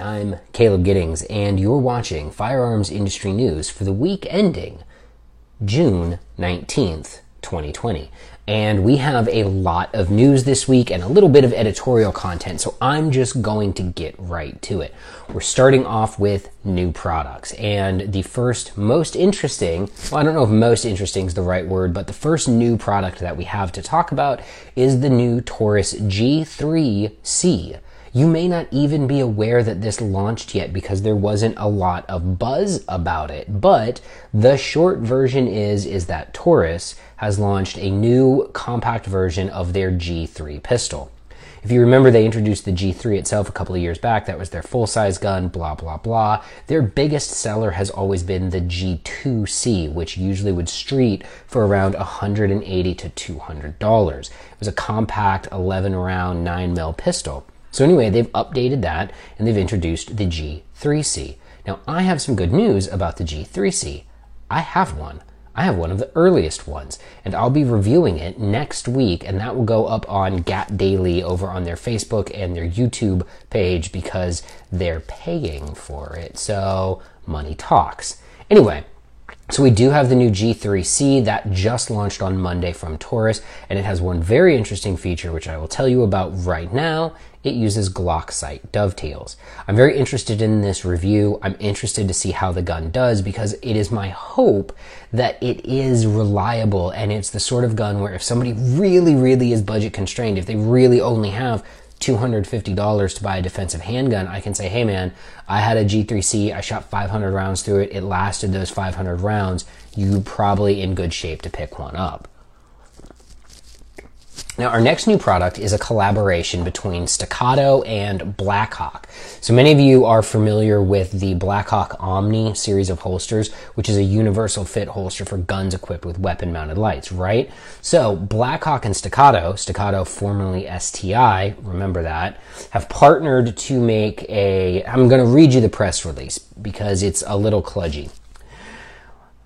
I'm Caleb Giddings, and you're watching Firearms Industry News for the week ending June 19th, 2020. And we have a lot of news this week and a little bit of editorial content, so I'm just going to get right to it. We're starting off with new products. And the first most interesting, well, I don't know if most interesting is the right word, but the first new product that we have to talk about is the new Taurus G3C. You may not even be aware that this launched yet because there wasn't a lot of buzz about it. But the short version is, is that Taurus has launched a new compact version of their G3 pistol. If you remember, they introduced the G3 itself a couple of years back. That was their full size gun, blah, blah, blah. Their biggest seller has always been the G2C, which usually would street for around 180 to $200. It was a compact 11 round 9 mil pistol. So anyway, they've updated that and they've introduced the G3C. Now, I have some good news about the G3C. I have one. I have one of the earliest ones, and I'll be reviewing it next week, and that will go up on GAT Daily over on their Facebook and their YouTube page because they're paying for it. So, money talks. Anyway, so we do have the new G3C that just launched on Monday from Taurus, and it has one very interesting feature which I will tell you about right now. It uses Glock sight dovetails. I'm very interested in this review. I'm interested to see how the gun does because it is my hope that it is reliable and it's the sort of gun where if somebody really, really is budget constrained, if they really only have $250 to buy a defensive handgun, I can say, hey man, I had a G3C, I shot 500 rounds through it, it lasted those 500 rounds, you probably in good shape to pick one up. Now, our next new product is a collaboration between Staccato and Blackhawk. So many of you are familiar with the Blackhawk Omni series of holsters, which is a universal fit holster for guns equipped with weapon mounted lights, right? So Blackhawk and Staccato, Staccato formerly STI, remember that, have partnered to make a, I'm going to read you the press release because it's a little kludgy.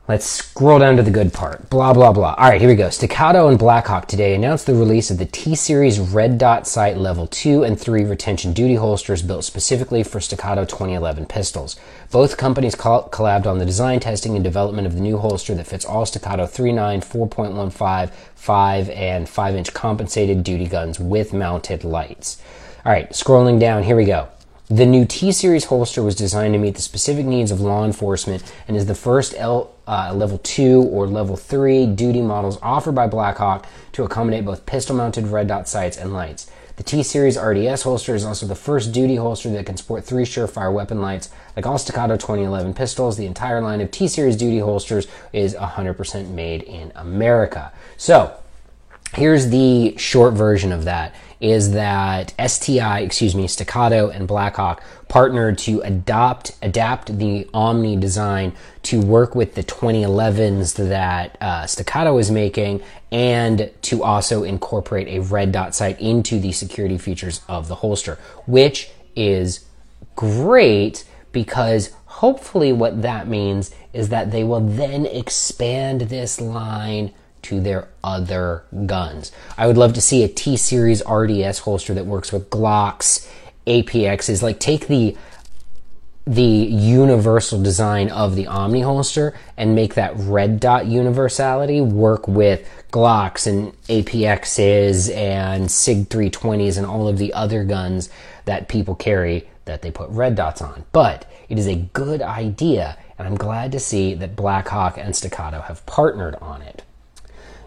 Let's scroll down to the good part. Blah, blah, blah. All right, here we go. Staccato and Blackhawk today announced the release of the T Series Red Dot Sight Level 2 and 3 retention duty holsters built specifically for Staccato 2011 pistols. Both companies collabed on the design, testing, and development of the new holster that fits all Staccato 3.9, 4.15, 5, and 5 inch compensated duty guns with mounted lights. All right, scrolling down, here we go. The new T Series holster was designed to meet the specific needs of law enforcement and is the first L, uh, level 2 or level 3 duty models offered by Blackhawk to accommodate both pistol mounted red dot sights and lights. The T Series RDS holster is also the first duty holster that can sport three Surefire weapon lights. Like all Staccato 2011 pistols, the entire line of T Series duty holsters is 100% made in America. So, here's the short version of that is that STI, excuse me, Staccato and Blackhawk partnered to adopt, adapt the Omni design to work with the 2011s that uh, Staccato is making and to also incorporate a red dot sight into the security features of the holster, which is great because hopefully what that means is that they will then expand this line to their other guns. I would love to see a T series RDS holster that works with Glocks, APXs. Like take the the universal design of the Omni holster and make that red dot universality work with Glocks and APXs and SIG 320s and all of the other guns that people carry that they put red dots on. But it is a good idea, and I'm glad to see that Blackhawk and Staccato have partnered on it.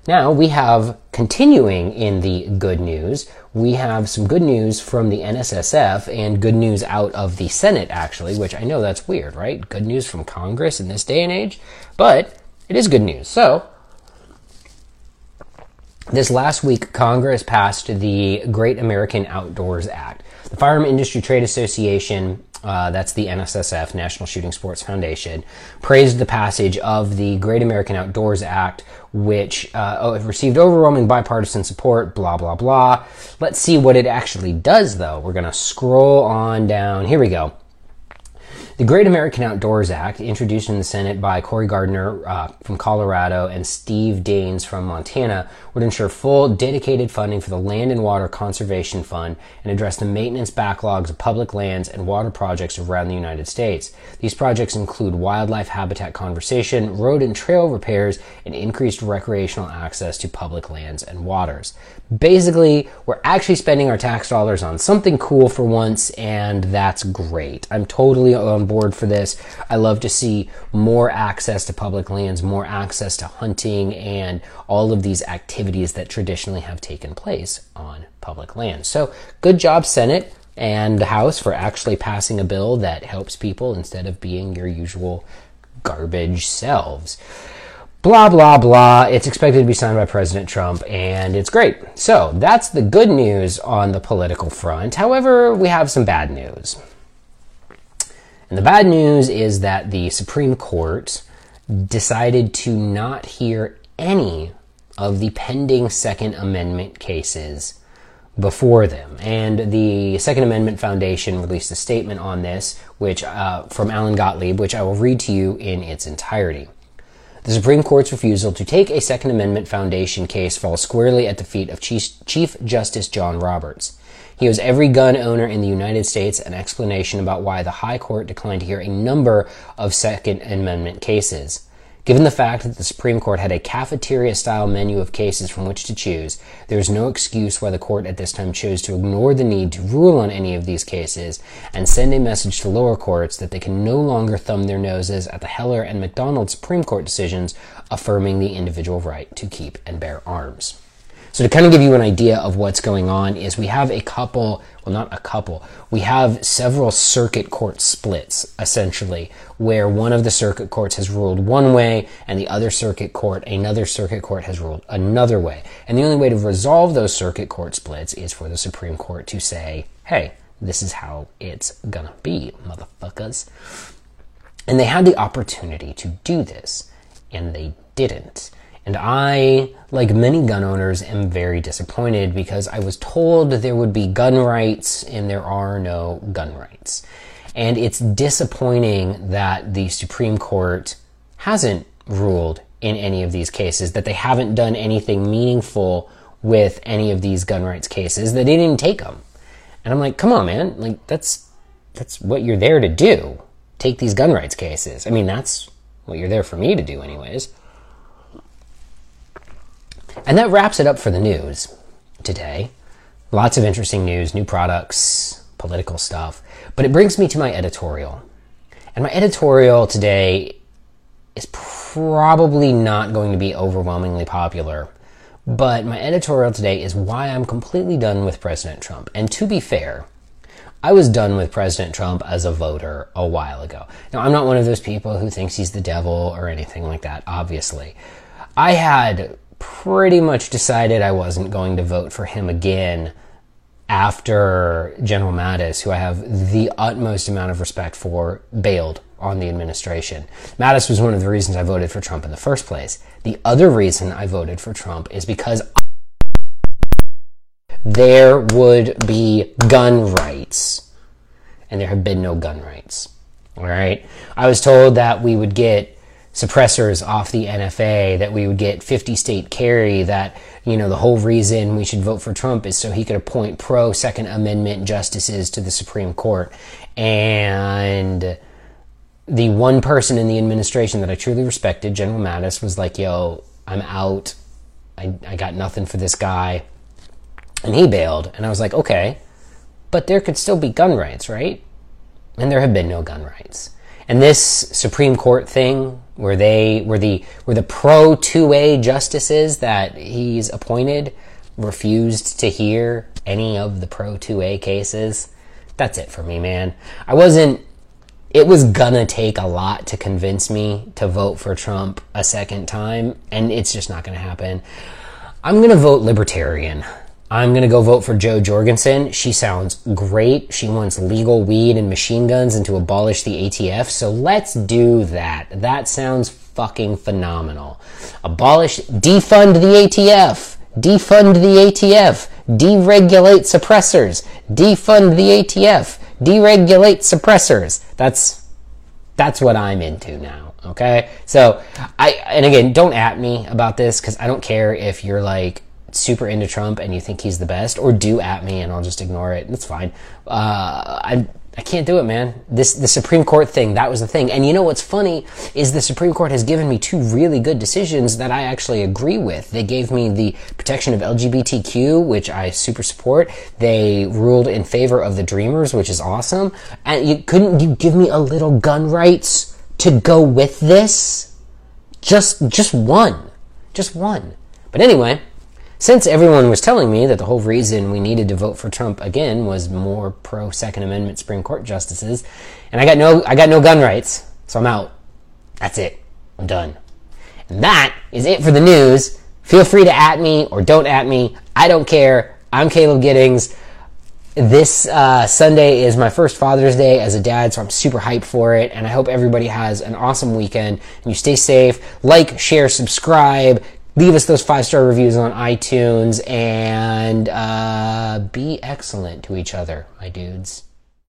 Now we have continuing in the good news. We have some good news from the NSSF and good news out of the Senate, actually, which I know that's weird, right? Good news from Congress in this day and age, but it is good news. So, this last week, Congress passed the Great American Outdoors Act. The Firearm Industry Trade Association uh, that's the NSSF, National Shooting Sports Foundation, praised the passage of the Great American Outdoors Act, which uh, oh, it received overwhelming bipartisan support, blah, blah, blah. Let's see what it actually does, though. We're going to scroll on down. Here we go. The Great American Outdoors Act, introduced in the Senate by Cory Gardner uh, from Colorado and Steve Daines from Montana, would ensure full, dedicated funding for the Land and Water Conservation Fund and address the maintenance backlogs of public lands and water projects around the United States. These projects include wildlife habitat conservation, road and trail repairs, and increased recreational access to public lands and waters. Basically, we're actually spending our tax dollars on something cool for once, and that's great. I'm totally on board for this. I love to see more access to public lands, more access to hunting, and all of these activities that traditionally have taken place on public lands. So, good job, Senate and the House, for actually passing a bill that helps people instead of being your usual garbage selves blah, blah, blah. It's expected to be signed by President Trump, and it's great. So that's the good news on the political front. However, we have some bad news. And the bad news is that the Supreme Court decided to not hear any of the pending Second Amendment cases before them. And the Second Amendment Foundation released a statement on this, which uh, from Alan Gottlieb, which I will read to you in its entirety. The Supreme Court's refusal to take a Second Amendment Foundation case falls squarely at the feet of Chief Justice John Roberts. He owes every gun owner in the United States an explanation about why the High Court declined to hear a number of Second Amendment cases. Given the fact that the Supreme Court had a cafeteria style menu of cases from which to choose, there is no excuse why the court at this time chose to ignore the need to rule on any of these cases and send a message to lower courts that they can no longer thumb their noses at the Heller and McDonald Supreme Court decisions affirming the individual right to keep and bear arms. So to kind of give you an idea of what's going on is we have a couple, well not a couple, we have several circuit court splits essentially where one of the circuit courts has ruled one way and the other circuit court, another circuit court has ruled another way. And the only way to resolve those circuit court splits is for the Supreme Court to say, hey, this is how it's gonna be, motherfuckers. And they had the opportunity to do this, and they didn't. And I, like many gun owners, am very disappointed because I was told there would be gun rights and there are no gun rights. And it's disappointing that the Supreme Court hasn't ruled in any of these cases, that they haven't done anything meaningful with any of these gun rights cases, that they didn't take them. And I'm like, come on, man. Like, that's, that's what you're there to do. Take these gun rights cases. I mean, that's what you're there for me to do, anyways. And that wraps it up for the news today. Lots of interesting news, new products, political stuff. But it brings me to my editorial. And my editorial today is probably not going to be overwhelmingly popular. But my editorial today is why I'm completely done with President Trump. And to be fair, I was done with President Trump as a voter a while ago. Now, I'm not one of those people who thinks he's the devil or anything like that, obviously. I had pretty much decided I wasn't going to vote for him again after General Mattis, who I have the utmost amount of respect for, bailed on the administration. Mattis was one of the reasons I voted for Trump in the first place. The other reason I voted for Trump is because there would be gun rights, and there have been no gun rights. All right. I was told that we would get suppressors off the NFA, that we would get 50 state carry, that, you know, the whole reason we should vote for Trump is so he could appoint pro Second Amendment justices to the Supreme Court. And the one person in the administration that I truly respected, General Mattis, was like, yo, I'm out. I, I got nothing for this guy. And he bailed. And I was like, okay, but there could still be gun rights, right? And there have been no gun rights. And this Supreme Court thing, where they were the were the pro 2A justices that he's appointed refused to hear any of the pro 2A cases. That's it for me, man. I wasn't it was gonna take a lot to convince me to vote for Trump a second time, and it's just not gonna happen. I'm gonna vote libertarian. I'm going to go vote for Jo Jorgensen. She sounds great. She wants legal weed and machine guns and to abolish the ATF. So let's do that. That sounds fucking phenomenal. Abolish, defund the ATF. Defund the ATF. Deregulate suppressors. Defund the ATF. Deregulate suppressors. That's That's what I'm into now. Okay. So I, and again, don't at me about this because I don't care if you're like super into Trump and you think he's the best, or do at me and I'll just ignore it. It's fine. Uh, I I can't do it, man. This the Supreme Court thing, that was the thing. And you know what's funny is the Supreme Court has given me two really good decisions that I actually agree with. They gave me the protection of LGBTQ, which I super support. They ruled in favor of the Dreamers, which is awesome. And you couldn't you give me a little gun rights to go with this? Just just one. Just one. But anyway, since everyone was telling me that the whole reason we needed to vote for Trump again was more pro Second Amendment Supreme Court justices, and I got no I got no gun rights, so I'm out. That's it. I'm done. And that is it for the news. Feel free to at me or don't at me. I don't care. I'm Caleb Giddings. This uh, Sunday is my first Father's Day as a dad, so I'm super hyped for it. And I hope everybody has an awesome weekend. And you stay safe. Like, share, subscribe leave us those five star reviews on iTunes and uh, be excellent to each other, my dudes.